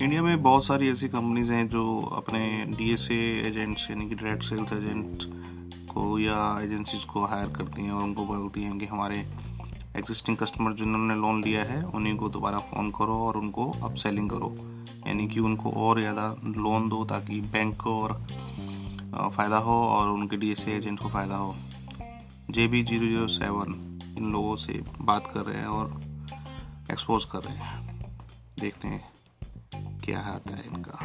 India में बहुत सारी ऐसी कंपनीज़ हैं जो अपने डीएसए एजेंट्स यानी कि डायरेक्ट सेल्स एजेंट को या एजेंसीज को हायर करती हैं और उनको बोलती हैं कि हमारे एग्जिस्टिंग कस्टमर जिन्होंने लोन लिया है, उन्हीं को दोबारा फ़ोन करो और उनको अप सेलिंग करो। यानी कि उनको और ज़्यादा लोन दो ताकि बैंक को और फ़ायदा हो और उनके डी एजेंट को फ़ायदा हो। J B zero zero seven इन लोगों से बात कर रहे हैं और एक्सपोज कर रहे हैं देखते हैं क्या आता है इनका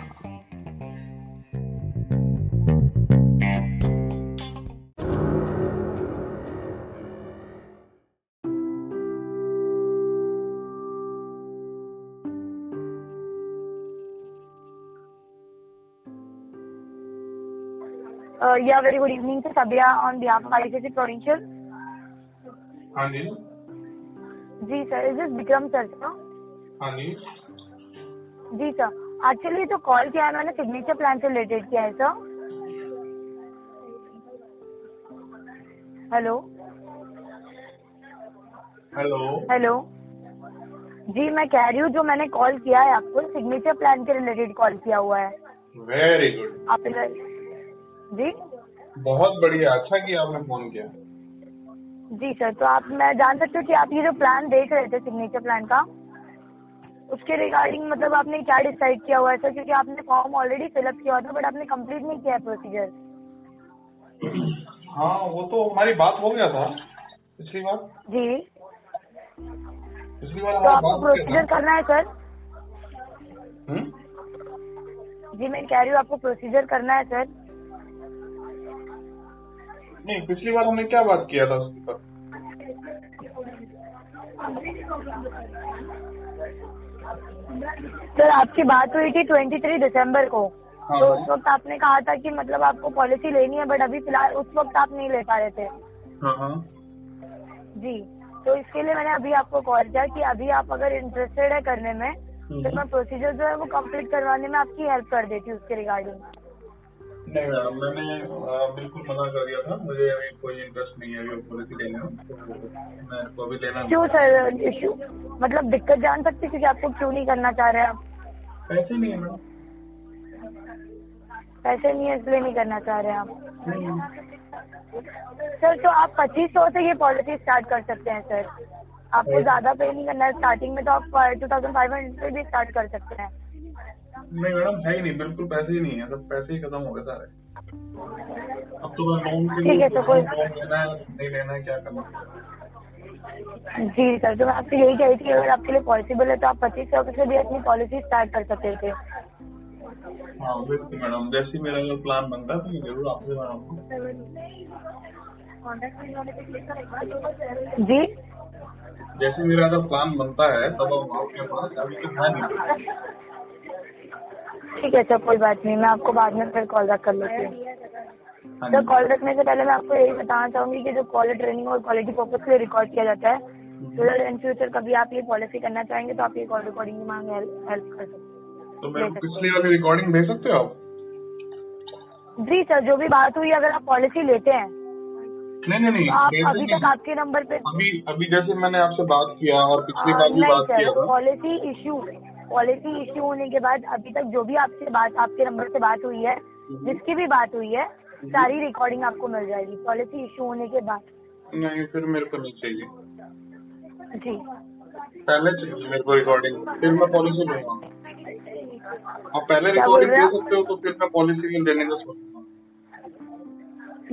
Uh, yeah, very good evening to Sabia on behalf of ICICI Prudential. हाँ जी। जी sir is this Vikram sir हाँ जी। जी सर एक्चुअली जो कॉल किया है मैंने सिग्नेचर प्लान से रिलेटेड किया है सर हेलो हेलो हेलो जी मैं कह रही हूँ जो मैंने कॉल किया है आपको सिग्नेचर प्लान के रिलेटेड कॉल किया हुआ है। वेरी गुड आप जी? बहुत बढ़िया। अच्छा किया आपने फ़ोन किया। जी सर तो आप मैं जान सकती हूँ कि आप ये जो प्लान देख रहे थे सिग्नेचर प्लान का उसके रिगार्डिंग मतलब आपने क्या डिसाइड किया हुआ है सर? क्योंकि आपने फॉर्म ऑलरेडी फिलअप किया हुआ था बट आपने कंप्लीट नहीं किया है प्रोसीजर हाँ वो तो हमारी बात हो गया था पिछली बार। जी। पिछली बार तो आपको हो प्रोसीजर करना है सर? हम्म? जी मैं कह रही हूँ आपको प्रोसीजर करना है सर। नहीं पिछली बार हमने क्या बात किया था उसके ऊपर सर आपकी बात हुई थी ट्वेंटी थ्री दिसंबर को। हाँ, तो हाँ। उस वक्त आपने कहा था कि मतलब आपको पॉलिसी लेनी है बट अभी फ़िलहाल उस वक्त आप नहीं ले पा रहे थे। हाँ हाँ। जी। तो इसके लिए मैंने अभी आपको कॉल किया कि अभी आप अगर इंटरेस्टेड है करने में हम्म। तो मैं प्रोसीजर जो है वो कंप्लीट करवाने में आपकी हेल्प कर देती हूँ उसके रिगार्डिंग नहीं मैंने बिल्कुल मना कर दिया था। मुझे अभी कोई इंटरेस्ट नहीं है पॉलिसी लेने में तो को अभी लेना क्यों सर? इशू मतलब दिक्कत जान सकती क्योंकि आपको क्यों नहीं करना चाह रहे आप? पैसे नहीं है मैडम। पैसे नहीं है इसलिए नहीं करना चाह रहे आप। सर तो आप पच्चीस सौ से ये पॉलिसी स्टार्ट कर सकते हैं सर। आपको ज़्यादा पे नहीं करना है। स्टार्टिंग में तो आप टू थाउज़ेंड फाइव हंड्रेड से भी स्टार्ट कर सकते हैं। नहीं मैडम है ही नहीं बिल्कुल पैसे ही नहीं है सब पैसे ही खत्म हो गए सारे। अब तो मैं लोन के ठीक है, तो कोई- लेना है नहीं लेना है क्या करना जी सर तो मैं आपसे यही कह रही थी अगर आपके लिए पॉसिबल है तो आप पच्चीस सौ से भी अपनी पॉलिसी स्टार्ट कर सकते थे। हाँ बिल्कुल मैडम जैसे मेरा जो प्लान बनता है तो मैं ज़रूर आपसे मैं आपको जी? जैसे मेरा अगर प्लान बनता है तब हम आपके पास अभी तो नहीं। ठीक है सर कोई बात नहीं मैं आपको बाद में फिर कॉल बैक कर लेती हूँ। हाँ सर कॉल रखने से पहले मैं आपको यही बताना चाहूँगी कि जो कॉल ट्रेनिंग और क्वालिटी पर्पज के लिए रिकॉर्ड किया जाता है सो दैट इन फ्यूचर कभी आप ये पॉलिसी करना चाहेंगे तो आप ये कॉल रिकॉर्डिंग की मांग हेल्प कर सकते हैं। तो मेरे पिछली वाली रिकॉर्डिंग भेज सकते हो आप? जी सर जो भी बात हुई अगर आप पॉलिसी लेते हैं नहीं नहीं नहीं तो आप अभी। तक आपके नंबर पे अभी अभी जैसे मैंने आपसे बात किया और पिछली बार भी बात किया sir policy issue policy issue होने के बाद अभी तक जो भी आपसे बात आपके नंबर से बात हुई है जिसकी भी बात हुई है सारी रिकॉर्डिंग आपको मिल जाएगी पॉलिसी इश्यू होने के बाद। नहीं फिर मेरे को नहीं चाहिए। जी। पहले चाहिए मेरे को रिकॉर्डिंग फिर मैं पॉलिसी लूँगा आप पहले रिकॉर्डिंग दे सकते हो तो फिर मैं पॉलिसी लेने का सोचूँगा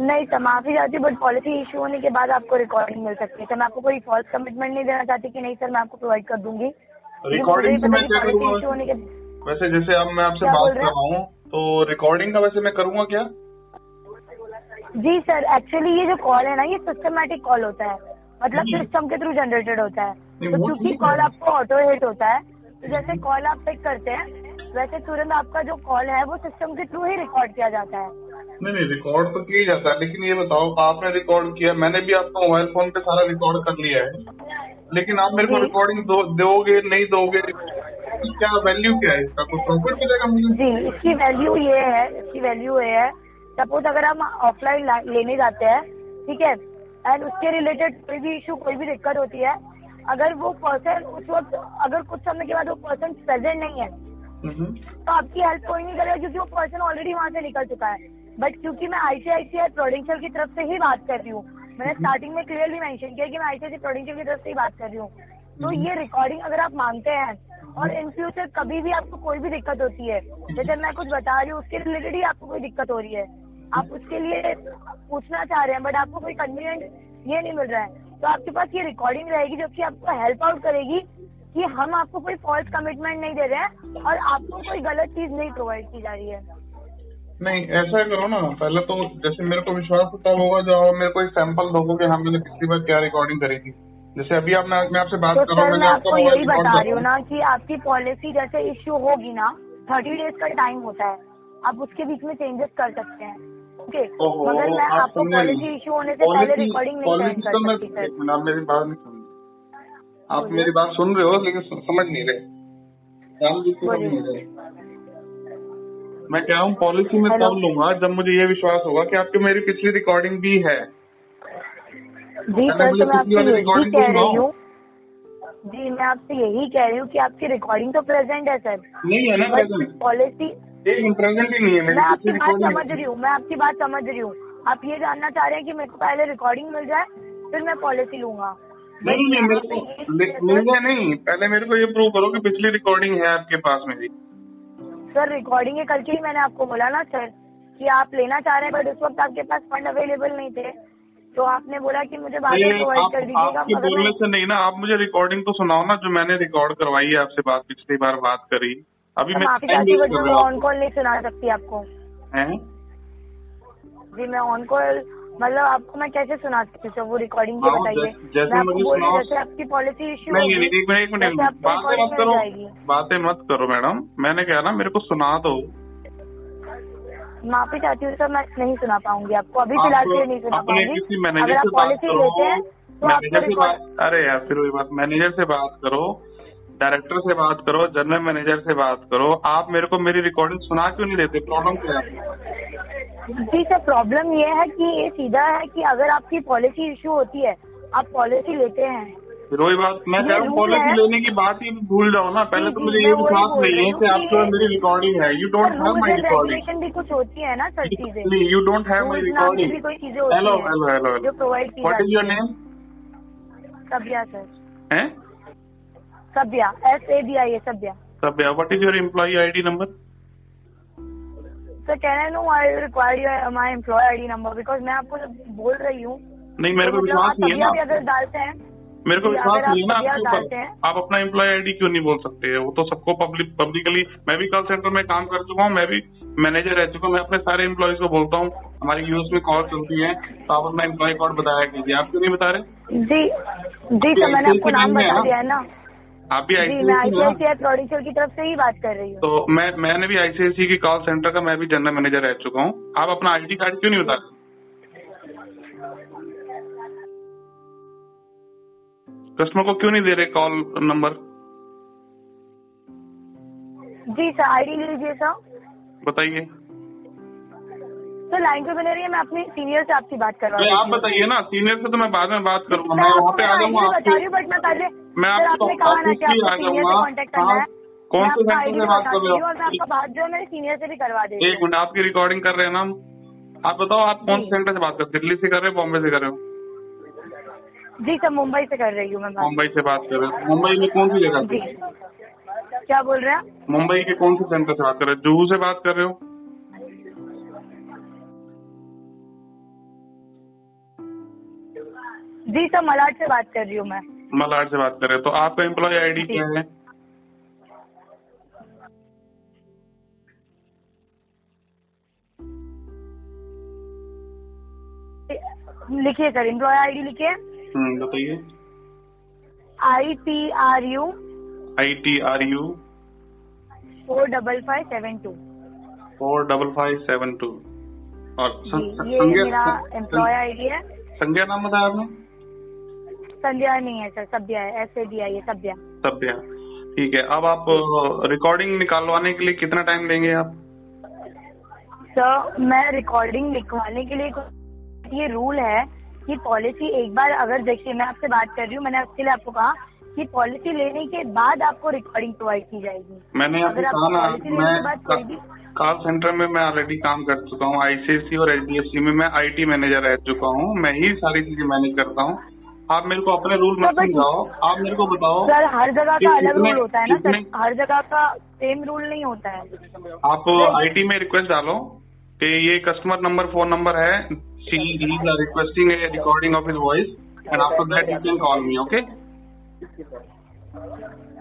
नहीं सर माफ़ी चाहती हूँ बट पॉलिसी इश्यू होने के बाद आपको रिकॉर्डिंग मिल सकती है। सर मैं आपको कोई फॉल्स कमिटमेंट नहीं देना चाहती कि नहीं सर मैं आपको प्रोवाइड कर दूँगी। रिकॉर्डिंग तो मैं क्या करूँगा। वैसे जैसे अब मैं आपसे बात कर रहा हूँ? तो रिकॉर्डिंग का वैसे मैं करूँगा क्या? जी सर एक्चुअली ये जो कॉल है ना ये सिस्टमेटिक कॉल होता है। मतलब सिस्टम के थ्रू जनरेटेड होता है। तो क्योंकि कॉल आपको ऑटो हिट होता है तो जैसे कॉल आप पिक करते हैं वैसे तुरंत आपका जो कॉल है वो सिस्टम के थ्रू ही रिकॉर्ड किया जाता है। नहीं नहीं रिकॉर्ड तो किया जाता है लेकिन ये बताओ आपने रिकॉर्ड किया मैंने भी आपका मोबाइल फ़ोन पे सारा रिकॉर्ड कर लिया है। लेकिन आप मेरे को रिकॉर्डिंग दोगे नहीं दोगे क्या वैल्यू क्या है इसका? कुछ प्रॉफिट मिलेगा मुझे? जी इसकी वैल्यू ये है इसकी वैल्यू ये है। सपोज़ अगर हम ऑफलाइन लेने जाते हैं ठीक है? एंड उसके रिलेटेड कोई भी इशू कोई भी दिक्कत होती है अगर वो पर्सन उस वक्त अगर कुछ समय के बाद वो पर्सन प्रेजेंट नहीं है हम्म, तो आपकी हेल्प कोई नहीं करेगा क्योंकि वो पर्सन ऑलरेडी वहाँ से निकल चुका है। बट क्योंकि मैं आईसीआईसीआई प्रोडेंशियल की तरफ़ से ही बात कर रही हूँ मैंने स्टार्टिंग में क्लियरली मेंशन किया कि मैं आईसीआईसीआई प्रोडेंशियल की तरफ़ से ही बात कर रही हूँ। तो ये रिकॉर्डिंग अगर आप मांगते हैं और इन फ्यूचर कभी भी आपको कोई भी दिक्कत होती है जैसे मैं कुछ बता रही हूँ उसके रिलेटेड ही आपको कोई दिक्कत हो रही है। आप उसके लिए पूछना चाह रहे हैं बट आपको कोई कन्वीनियंट ये नहीं मिल रहा है। तो आपके पास ये रिकॉर्डिंग रहेगी जो कि आपको हेल्प आउट करेगी कि हम आपको कोई फॉल्स कमिटमेंट नहीं दे रहे हैं और आपको कोई गलत चीज़ नहीं प्रोवाइड की जा रही है। नहीं ऐसा करो ना पहले तो जैसे मेरे को विश्वास तब होगा जो आप मेरे को एक सैंपल दोगे कि हाँ मैंने पिछली बार क्या रिकॉर्डिंग करी थी। जैसे अभी आप मैं मैं आपसे बात तो कर रहा हूँ मैं आपको यही बता रही हूँ ना कि आपकी पॉलिसी जैसे इश्यू होगी ना थर्टी डेज़ का टाइम होता है। आप उसके बीच में चेंजेस कर सकते हैं। ओके मगर मैं आप आपको पॉलिसी। इश्यू होने से पहले रिकॉर्डिंग नहीं तो कर सकती आप मेरी बात नहीं सुन आप मेरी बात सुन रहे हो लेकिन समझ नहीं रहे। मैं कह रहा हूँ पॉलिसी में। तब लूँगा जब मुझे ये विश्वास होगा कि आपकी मेरी पिछली रिकॉर्डिंग भी है। जी सर तो मैं आपसे यही कह रही हूँ। जी मैं आपसे यही कह रही हूँ कि आपकी रिकॉर्डिंग तो प्रेजेंट है सर। नहीं है ना पॉलिसी प्रेजेंट ही नहीं है मैं आपकी बात समझ रही हूँ मैं आपकी बात समझ रही हूँ। आप ये जानना चाह रहे हैं कि मेरे को पहले रिकॉर्डिंग मिल जाए फिर मैं पॉलिसी लूँगा। नहीं नहीं मेरे को मिल जाए नहीं। पहले मेरे को ये प्रूव करो कि पिछली रिकॉर्डिंग है आपके पास मेरी। सर रिकॉर्डिंग है कल के ही मैंने आपको बोला ना सर कि आप लेना चाह रहे हैं बट उस वक्त आपके पास फंड अवेलेबल नहीं थे। तो आपने बोला कि मुझे बाद में प्रोवाइड कर दीजिएगा आपके बोलने से नहीं ना आप मुझे रिकॉर्डिंग तो सुनाओ ना जो मैंने रिकॉर्ड करवाई है आपसे बात पिछली बार बात करी। अभी माफ़ी चाहती हूँ मैं ऑन कॉल नहीं सुना सकती आपको। जी मैं ऑन कॉल मतलब आपको मैं कैसे सुना सकती हूँ? वो रिकॉर्डिंग की हाँ, बताइए। जैसे- मैं आपको। जैसे पॉलिसी इश्यू नहीं एक मिनट एक मिनट बातें मत करो बातें मत करो मैडम। मैंने कहा ना मेरे को सुना दो। माफ़ी चाहती हूँ सर मैं नहीं सुना पाऊँगी आपको। अभी फ़िलहाल के लिए नहीं सुना पाऊँगी। अगर आप पॉलिसी लेते हैं तो मैनेजर से बात अरे यार फिर वही बात। मैनेजर से बात करो डायरेक्टर से बात करो जनरल मैनेजर से बात करो। आप मेरे को मेरी रिकॉर्डिंग सुना क्यों नहीं देते? प्रॉब्लम क्या है? जी सर प्रॉब्लम ये है कि ये सीधा है कि अगर आपकी पॉलिसी इशू होती है आप पॉलिसी लेते हैं। वही बात मैं कह रहा हूँ पॉलिसी लेने की बात ही भूल जाओ ना। पहले तो मुझे ये विश्वास नहीं है कि आपके मेरी रिकॉर्डिंग है। You don't have and recording भी कुछ होती है ना सर चीज़ें। यू डोंट हैव भी रिकॉर्डिंग कोई चीज़ें होती हेलो हेलो हेलो जो प्रोवाइड की what is your name Sabhya sir. है? Sabhya S A B I A Sabhya Sabhya what is your employee ID number sir can I know I require my employee I D number because मैं आपको बोल रही हूँ नहीं मेरे को तो मतलब विश्वास नहीं है ना। अगर डालते हैं मेरे को विश्वास नहीं है ना आपके ऊपर। आप अपना एम्प्लॉय आईडी क्यों नहीं बोल सकते? वो तो सबको पब्लिक पब्लिकली मैं भी कॉल सेंटर में काम कर चुका हूँ मैं भी मैनेजर रह चुका हूँ मैं अपने सारे एम्प्लॉयज़ को बोलता हूँ। हमारी यूएस में कॉल चलती है तो आप अपना एम्प्लॉय कोड बताया कीजिए। आप क्यों नहीं बता रहे? जी जी सर मैंने आपको नाम बता दिया है ना। आप भी जी मैं आईसीआईसीआई प्रोडेंशियल की तरफ़ से ही बात कर रही हूँ। तो मैं मैंने भी आईसीआईसी की कॉल सेंटर का मैं भी जनरल मैनेजर रह चुका हूँ। आप अपना आईडी कार्ड क्यों नहीं बता कस्टमर को क्यों नहीं दे रहे कॉल नंबर जी सर आईडी लीजिए सर बताइए। सर लाइन पे बने रही है मैं अपने सीनियर से आपकी बात कर रहा हूँ। आप बताइए ना सीनियर से तो मैं बाद में बात करूँगा मैं वहाँ पे आ जाऊँगा बट मैं पहले मैं आपको ऑफ़िस आपको आ सीनियर से जाऊँगा कांटेक्ट करना कौन से सेंटर से बात कर रहे हूँ आपका बात जो मेरे सीनियर से भी करवा एक मिनट आपकी रिकॉर्डिंग कर रहे हैं ना हम? आप बताओ आप कौन से सेंटर से बात कर रहे हो? दिल्ली से कर रहे हो बॉम्बे से कर रहे हो? जी सर मुंबई से कर रही हूँ मैं मुंबई से बात कर रहे हो। मुंबई में कौन सी जगह जी। क्या बोल रहे हैं मुंबई के कौन से सेंटर से बात कर रहे हो? जुहू से बात कर रहे हो? जी सर मलाड से बात कर रही हूँ मैं। मलाड से बात कर रहे हैं। तो आपका एम्प्लॉय आईडी क्या है? लिखिए सर एम्प्लॉय आईडी लिखिए। हम्म बताइए। I T R U I T R U four double five seven two four double five seven two और संज्ञा एम्प्लॉय आईडी है। संज्ञा नाम बताया आपने? संध्या नहीं है सर सभ्या है एस ए डी आई है सभ्या। सभ्या। ठीक है अब आप रिकॉर्डिंग निकालवाने के लिए कितना टाइम लेंगे आप? सर मैं रिकॉर्डिंग लिखवाने के लिए ये रूल है कि पॉलिसी एक बार अगर देखिए मैं आपसे बात कर रही हूँ मैंने उसके लिए आपको कहा कि पॉलिसी लेने के बाद आपको रिकॉर्डिंग प्रोवाइड की जाएगी। मैंने आपको आपको कहा ना भी मैं कॉल सेंटर में मैं ऑलरेडी काम कर चुका हूँ आईसीआईसी और एचडीएफसी में मैं आईटी मैनेजर रह चुका हूँ मैं ही सारी चीज़ें मैनेज करता हूँ। आप मेरे को अपने रूल मत तो समझाओ। आप मेरे को बताओ सर हर जगह का अलग रूल होता है ना सर। हर जगह का सेम रूल नहीं होता है। आप आईटी में रिक्वेस्ट डालो कि ये कस्टमर नंबर फ़ोन नंबर है। She is requesting a recording of his voice and after that you can call me okay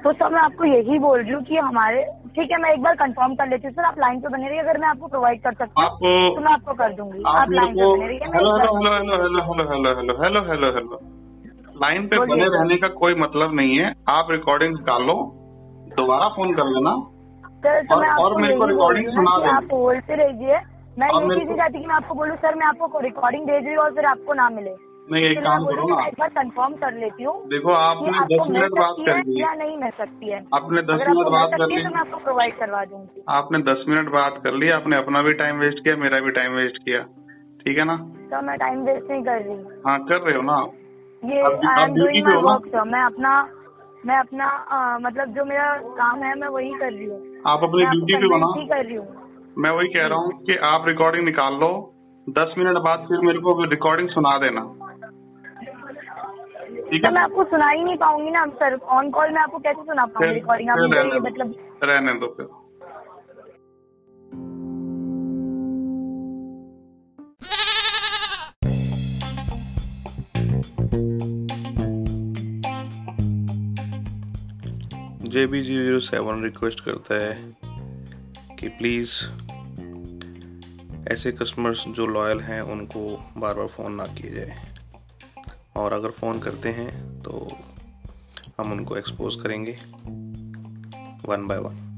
तो सर मैं आपको यही बोल रही हूँ कि हमारे ठीक है मैं एक बार कंफर्म कर लेती हूँ। सर आप लाइन पे बने रहिए। अगर मैं आपको प्रोवाइड कर सकती हूँ तो मैं आपको कर दूँगी। आप लाइन पे बने रहिए। Hello hello hello hello hello hello hello hello hello hello line पे बने रहने का कोई मतलब नहीं है। आप रिकॉर्डिंग निकाल लो दोबारा फ़ोन कर लेना। तो और- और मेरे को रिकॉर्डिंग सुना कि दो। आप बोलते रहिए। मैं ये चीज़ नहीं चाहती कि मैं आपको बोलूँ सर मैं आपको रिकॉर्डिंग भेज रही हूँ और फिर आपको ना मिले। मैं एक काम करो एक बार कंफर्म कर लेती हूँ देखो आपने दस मिनट बात कर ली। या नहीं मिल सकती है। आपने दस मिनट बात कर ली। तो मैं आपको प्रोवाइड करवा दूँगी। आपने दस मिनट बात कर ली आपने अपना भी टाइम वेस्ट किया मेरा भी टाइम वेस्ट किया। ठीक है ना? सर मैं टाइम वेस्ट नहीं कर रही। हाँ कर रहे हो ना ये I am doing my work sir मैं अपना मैं अपना अ, मतलब जो मेरा काम है मैं वही कर रही हूँ। आप अपनी ड्यूटी पे हो ना ही कर रही हूँ। मैं वही कह रहा हूँ कि आप रिकॉर्डिंग निकाल लो। दस मिनट बाद फिर मेरे को रिकॉर्डिंग सुना देना। ठीक सर है? मैं आपको सुना ही नहीं पाऊँगी ना सर ऑन कॉल में आपको कैसे सुना पाऊँगी रिकॉर्डिंग आप। मतलब रहने दो फिर। J B G zero seven request करता है कि प्लीज़ ऐसे कस्टमर्स जो लॉयल हैं, उनको बार बार फ़ोन ना किए जाए। और अगर फ़ोन करते हैं तो हम उनको एक्सपोज करेंगे वन बाय वन